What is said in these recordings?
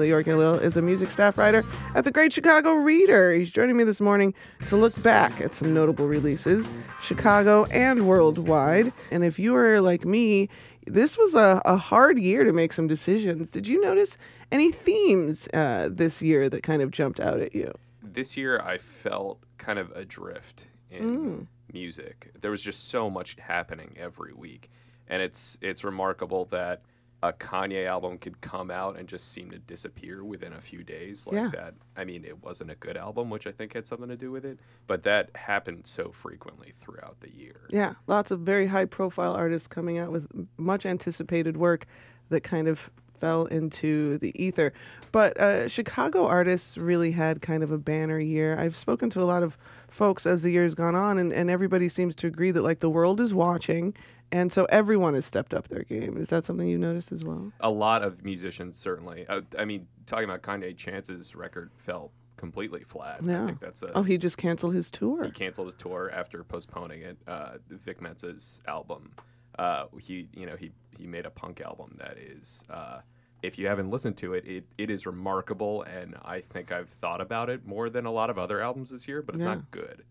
Leor Galil is a music staff writer at the Great Chicago Reader. He's joining me this morning to look back at some notable releases, Chicago and worldwide. And if you are like me, this was a, a hard year to make some decisions. Did you notice any themes uh, this year that kind of jumped out at you? This year, I felt kind of adrift in music. There was just so much happening every week, and it's it's remarkable that a Kanye album could come out and just seem to disappear within a few days like Yeah. that. I mean, it wasn't a good album, which I think had something to do with it, but that happened so frequently throughout the year. Yeah, lots of very high profile artists coming out with much anticipated work that kind of fell into the ether. But uh, Chicago artists really had kind of a banner year. I've spoken to a lot of folks as the year's gone on, and, and everybody seems to agree that like the world is watching. And so everyone has stepped up their game. Is that something you noticed as well? A lot of musicians certainly. I, I mean, talking about Kanye, Chance's record fell completely flat. Yeah. I think that's a Oh, he just canceled his tour. He canceled his tour after postponing it. Uh, Vic Mensa's album, uh, he you know he he made a punk album that is. Uh, if you haven't listened to it, it, it is remarkable, and I think I've thought about it more than a lot of other albums this year. But it's Yeah. not good.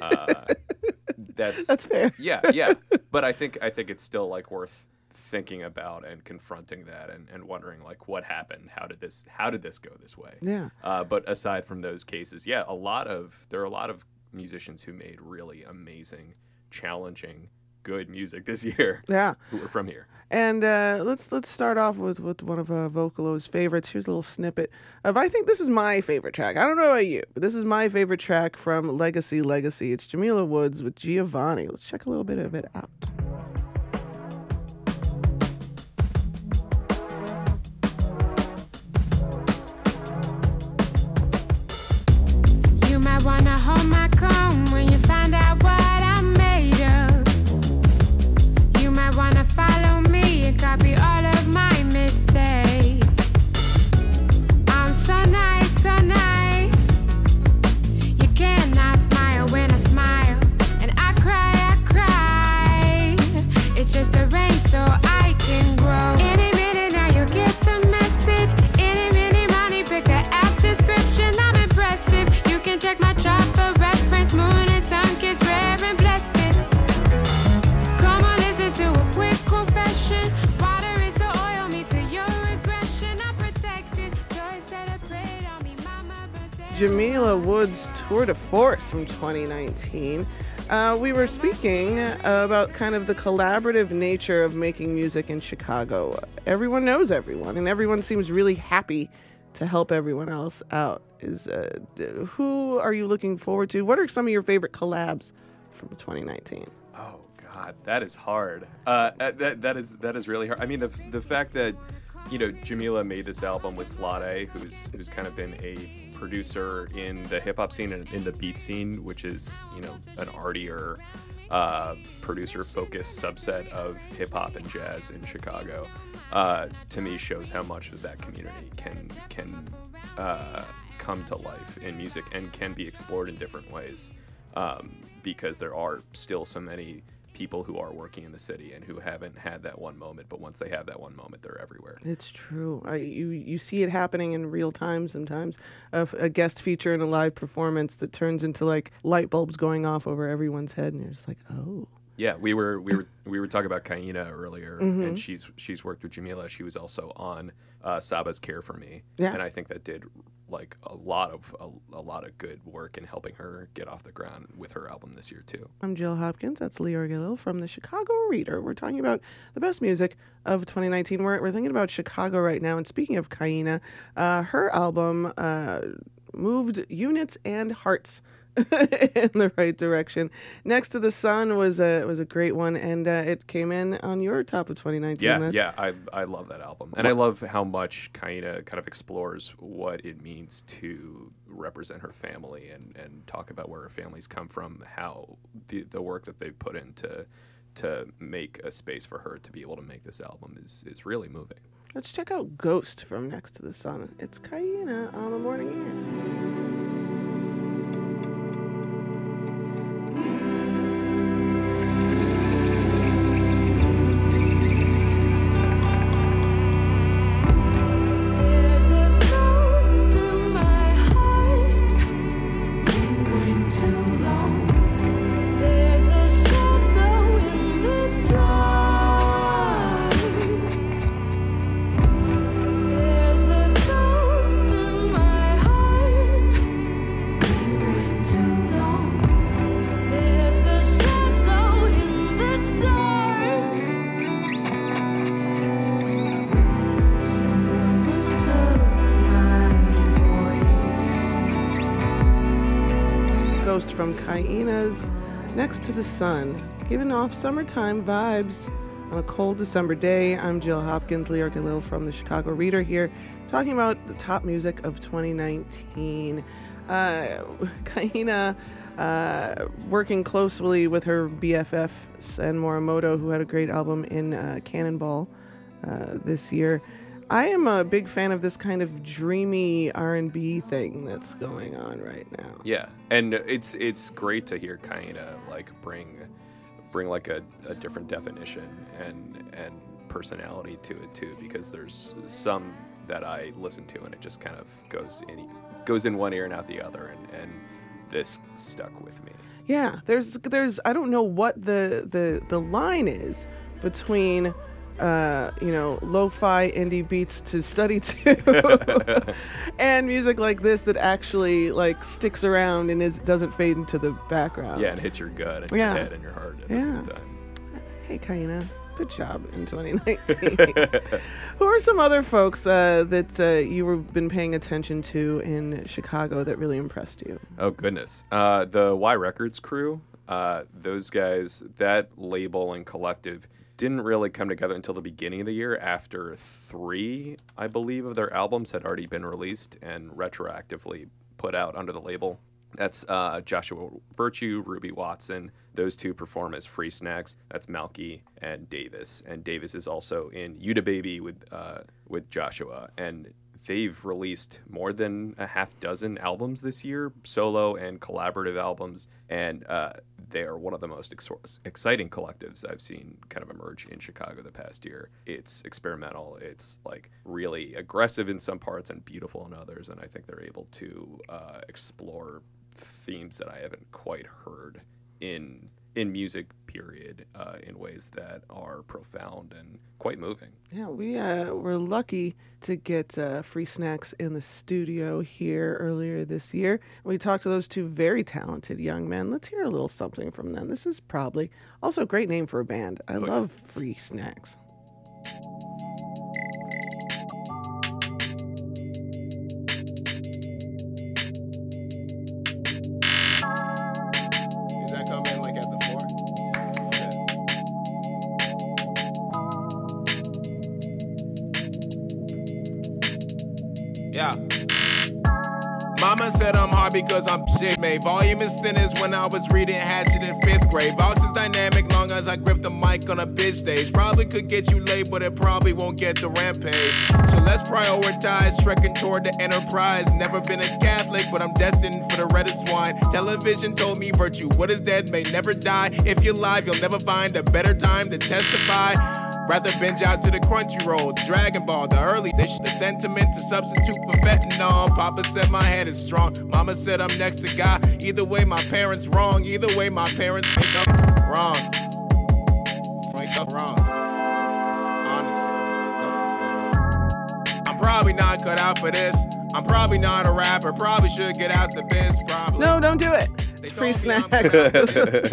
That's That's fair. yeah, yeah. But I think I think it's still like worth thinking about and confronting that and, and wondering like what happened. How did this how did this go this way? Yeah. Uh, but aside from those cases, yeah, a lot of there are a lot of musicians who made really amazing, challenging, good music this year Yeah. who were from here. And uh, let's let's start off with, with one of uh, Vocalo's favorites. Here's a little snippet of I think this is my favorite track. I don't know about you, but this is my favorite track from Legacy Legacy. It's Jamila Woods with Giovanni. Let's check a little bit of it out. Tour de Force from 2019. Uh, we were speaking about kind of the collaborative nature of making music in Chicago. Everyone knows everyone, and everyone seems really happy to help everyone else out. Is uh, who are you looking forward to? What are some of your favorite collabs from 2019? Oh God, that is hard. Uh, that that is that is really hard. I mean, the the fact that you know Jamila made this album with Slade, who's who's kind of been a producer in the hip hop scene and in the beat scene, which is you know an artier uh, producer focused subset of hip hop and jazz in Chicago. Uh, to me, shows how much of that community can can uh, come to life in music and can be explored in different ways um, because there are still so many people who are working in the city and who haven't had that one moment but once they have that one moment they're everywhere It's true. I, you you see it happening in real time sometimes. A, a guest feature in a live performance that turns into like light bulbs going off over everyone's head, and you're just like, oh. Yeah we were we were we were talking about Kaina earlier Mm-hmm. and she's she's worked with Jamila she was also on uh, Saba's Care for Me Yeah. and I think that did like a lot of a, a lot of good work in helping her get off the ground with her album this year too I'm Jill Hopkins. That's Leor Galil from the Chicago Reader. We're talking about the best music of 2019. We're, we're thinking about Chicago right now. And speaking of Kaina, uh, her album uh, moved units and hearts in the right direction. Next to the Sun was a was a great one, and uh, it came in on your top of 2019 Yeah, list. yeah, I, I love that album, and I love how much Kaina kind of explores what it means to represent her family and, and talk about where her family's come from, how the the work that they put into to make a space for her to be able to make this album is is really moving. Let's check out Ghost from Next to the Sun. It's Kaina on the morning air. Next to the Sun, giving off summertime vibes on a cold December day. I'm Jill Hopkins, Leor Galil from the Chicago Reader here, talking about the top music of 2019. Uh, Kaina uh, working closely with her BFF Sen Morimoto, who had a great album in uh, Cannonball uh, this year. I am a big fan of this kind of dreamy R&B thing that's going on right now. Yeah, and it's it's great to hear Kaina like bring bring like a, a different definition and and personality to it too, because there's some that I listen to and it just kind of goes in goes in one ear and out the other, and and this stuck with me. Yeah, there's there's I don't know what the the the line is between uh, you know, lo-fi indie beats to study to, and music like this that actually like sticks around and is doesn't fade into the background. Yeah, and hits your gut and Yeah. your head and your heart at the same time. Hey, Kaina, good job in 2019. Who are some other folks uh, that uh, you have been paying attention to in Chicago that really impressed you? Oh goodness, uh, the Y Records crew, uh, those guys, that label and collective didn't really come together until the beginning of the year. After three, I believe, of their albums had already been released and retroactively put out under the label. That's uh, Joshua Virtue, Ruby Watson. Those two perform as Free Snacks. That's Malky and Davis. And Davis is also in Yuda Baby with uh, with Joshua. And they've released more than a half dozen albums this year, solo and collaborative albums, and uh, they are one of the most ex- exciting collectives I've seen kind of emerge in Chicago the past year. It's experimental, it's like really aggressive in some parts and beautiful in others, and I think they're able to uh, explore themes that I haven't quite heard in in music period uh, in ways that are profound and quite moving Yeah, we uh, were lucky to get uh, free snacks in the studio here earlier this year. We talked to those two very talented young men. Let's hear a little something from them. This is probably also a great name for a band. I love free snacks. Yeah. Mama said I'm hard because I'm shit made. Volume is thin as when I was reading Hatchet in fifth grade. Vox is dynamic long as I grip the mic on a bitch stage. Probably could get you laid, but it probably won't get the rampage. So let's prioritize trekking toward the enterprise. Never been a Catholic, but I'm destined for the reddest wine. Television told me virtue, what is dead may never die. If you're live, you'll never find a better time to testify. Rather binge out to the Crunchyroll, Dragon Ball, the early dish, the sentiment to substitute for fentanyl. Papa said my head is strong. Mama said I'm next to God. Either way, my parents wrong. Either way, my parents make up wrong. Make up wrong. Honestly. I'm probably not cut out for this. I'm probably not a rapper. Probably should get out the biz. Probably. No, don't do it. Free snacks. This is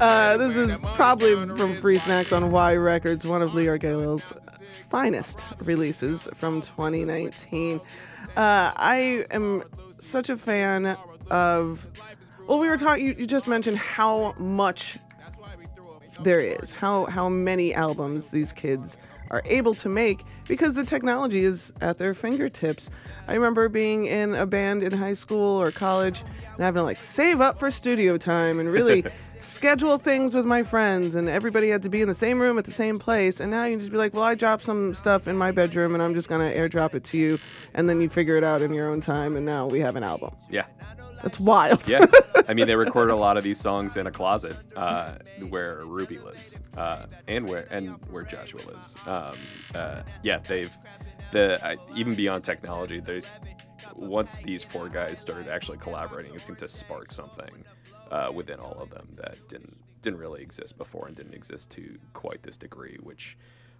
uh, this is probably from Free Snacks on Y Records, one of Leor Galil's finest releases from 2019. Uh, I am such a fan of. Well, we were talking. You, you just mentioned how much there is, how how many albums these kids are able to make because the technology is at their fingertips. I remember being in a band in high school or college and having to like save up for studio time and really schedule things with my friends and everybody had to be in the same room at the same place. And now you can just be like well i dropped some stuff in my bedroom and i'm just going to airdrop it to you and then you figure it out in your own time and now we have an album. Yeah. That's wild. Yeah. I mean they recorded a lot of these songs in a closet uh, where ruby lives uh, and where and where joshua lives. Um, uh, yeah they've the even beyond technology there's once these four guys started actually collaborating it seemed to spark something uh, within all of them that didn't didn't really exist before and didn't exist to quite this degree which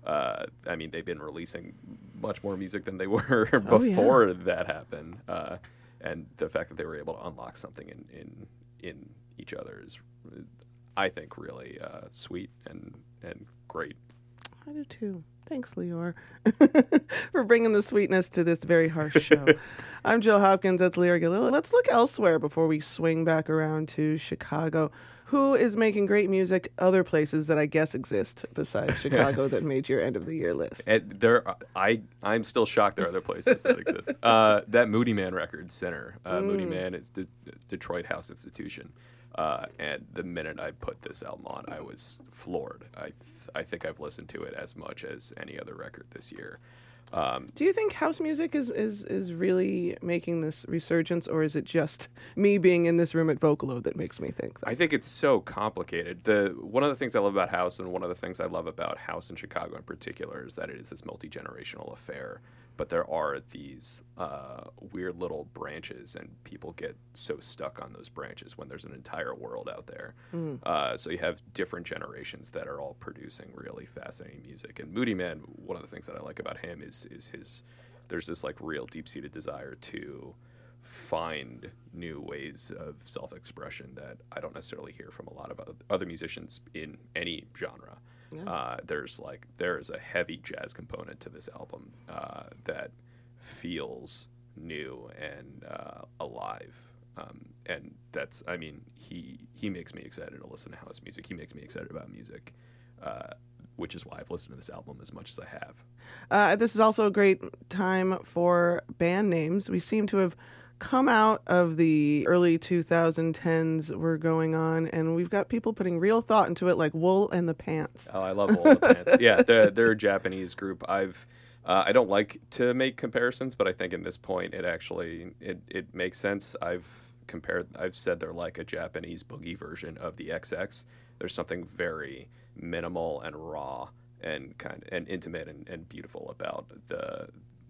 uh, I mean, they've been releasing much more music than they were Oh, yeah. before that happened. Uh, and the fact that they were able to unlock something in in, in each other is, I think, really uh, sweet and and great. I do too. Thanks, Leor, for bringing the sweetness to this very harsh show. I'm Jill Hopkins. That's Leor Galila. Let's look elsewhere before we swing back around to Chicago. Who is making great music other places that I guess exist besides Chicago that made your end of the year list? And there, I I'm still shocked there are other places that exist. Uh, that Moodymann Records Center, uh, Moodymann, is the Detroit House Institution. Uh, and the minute I put this album on, I was floored. I th- I think I've listened to it as much as any other record this year. Um, Do you think house music is, is, is really making this resurgence, or is it just me being in this room at Vocalo that makes me think that? I think it's so complicated. The one of the things I love about house, and one of the things I love about house in Chicago in particular, is that it is this multi generational affair. But there are these uh, weird little branches, and people get so stuck on those branches when there's an entire world out there. Uh, so you have different generations that are all producing really fascinating music. And Moodymann, one of the things that I like about him is is his there's this like real deep seated desire to find new ways of self expression that I don't necessarily hear from a lot of other musicians in any genre. Uh, there's like there is a heavy jazz component to this album uh, that feels new and uh, alive. Um, and that's, I mean, he he makes me excited to listen to house music. He makes me excited about music, uh, which is why I've listened to this album as much as I have. Uh, this is also a great time for band names. We seem to have come out of the early 2010s we're going on, and we've got people putting real thought into it, like Wool and the Pants. Oh, I love Wool and the pants. Yeah, they're, they're a Japanese group. I've uh, I don't like to make comparisons, but I think in this point it actually it, it makes sense. I've compared. I've said they're like a Japanese boogie version of the XX. There's something very minimal and raw and kind of, and intimate and, and beautiful about the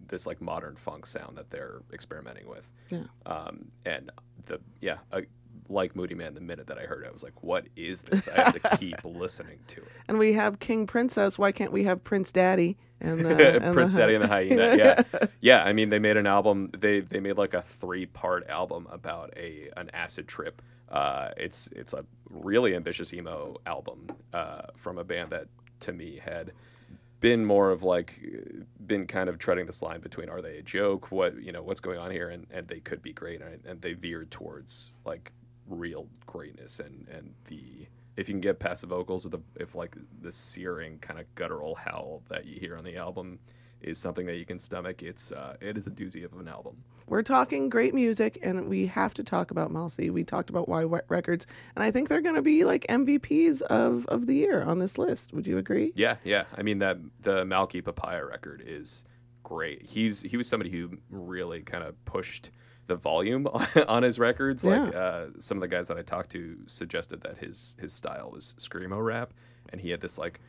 this like modern funk sound that they're experimenting with. Yeah. Um, and the yeah, uh, like Moodymann, the minute that I heard it, I was like, "What is this?" I have to keep listening to it. And we have King Princess. Why can't we have Prince Daddy? And the, and Prince Daddy and the Hyena. Yeah, yeah. I mean, they made an album. They they made like a three part album about a an acid trip. Uh, it's it's a really ambitious emo album uh, from a band that to me had been more of like been kind of treading this line between are they a joke? What you know what's going on here? And, and they could be great and, and they veered towards like real greatness. And and the if you can get past the vocals or the if like the searing kind of guttural howl that you hear on the album is something that you can stomach it's uh, it is a doozy of an album We're talking great music, and we have to talk about Malsi. We talked about Why Wet Records, and I think they're going to be like MVPs of, of the year on this list. Would you agree? Yeah, yeah. I mean that the Malky Papaya record is great. He's he was somebody who really kind of pushed the volume on his records. Like uh, some of the guys that I talked to suggested that his his style was screamo rap, and he had this like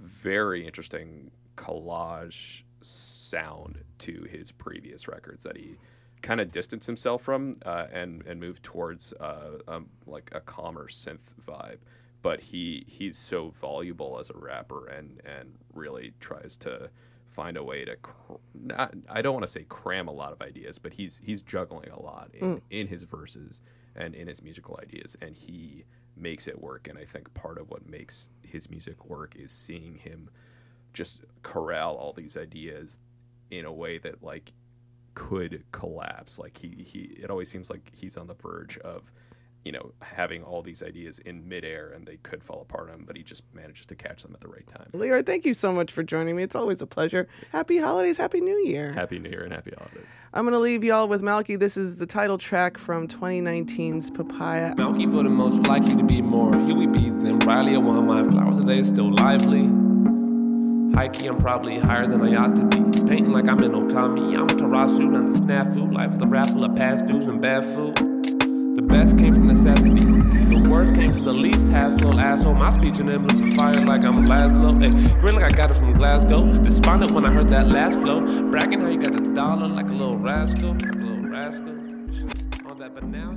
very interesting collage sound to his previous records that he kind of distanced himself from uh, and and moved towards uh, um, like a calmer synth vibe. But he he's so voluble as a rapper and and really tries to find a way to cr- not I don't want to say cram a lot of ideas, but he's he's juggling a lot in, in his verses and in his musical ideas, and he makes it work. And I think part of what makes his music work is seeing him just corral all these ideas in a way that like could collapse. Like he he it always seems like he's on the verge of you know having all these ideas in midair and they could fall apart on him, but he just manages to catch them at the right time. Leora, thank you so much for joining me. It's always a pleasure. Happy holidays, happy new year. Happy New Year and happy holidays. I'm going to leave y'all with Malky. This is the title track from 2019's Papaya. Malky for the most likely to be more Huey B than Riley. I want my flowers if they still lively. High key, I'm probably higher than I ought to be. Painting like I'm in Okami. I'm a Tarasu and the snafu. Life is a raffle of past dues and bad food. The best came from necessity. The worst came from the least hassle. Asshole, my speech and them was fire like I'm Laszlo. Hey, grin like I got it from Glasgow. Despondent when I heard that last flow. Bragging how you got a dollar like a little rascal. Like a little rascal. On that, but now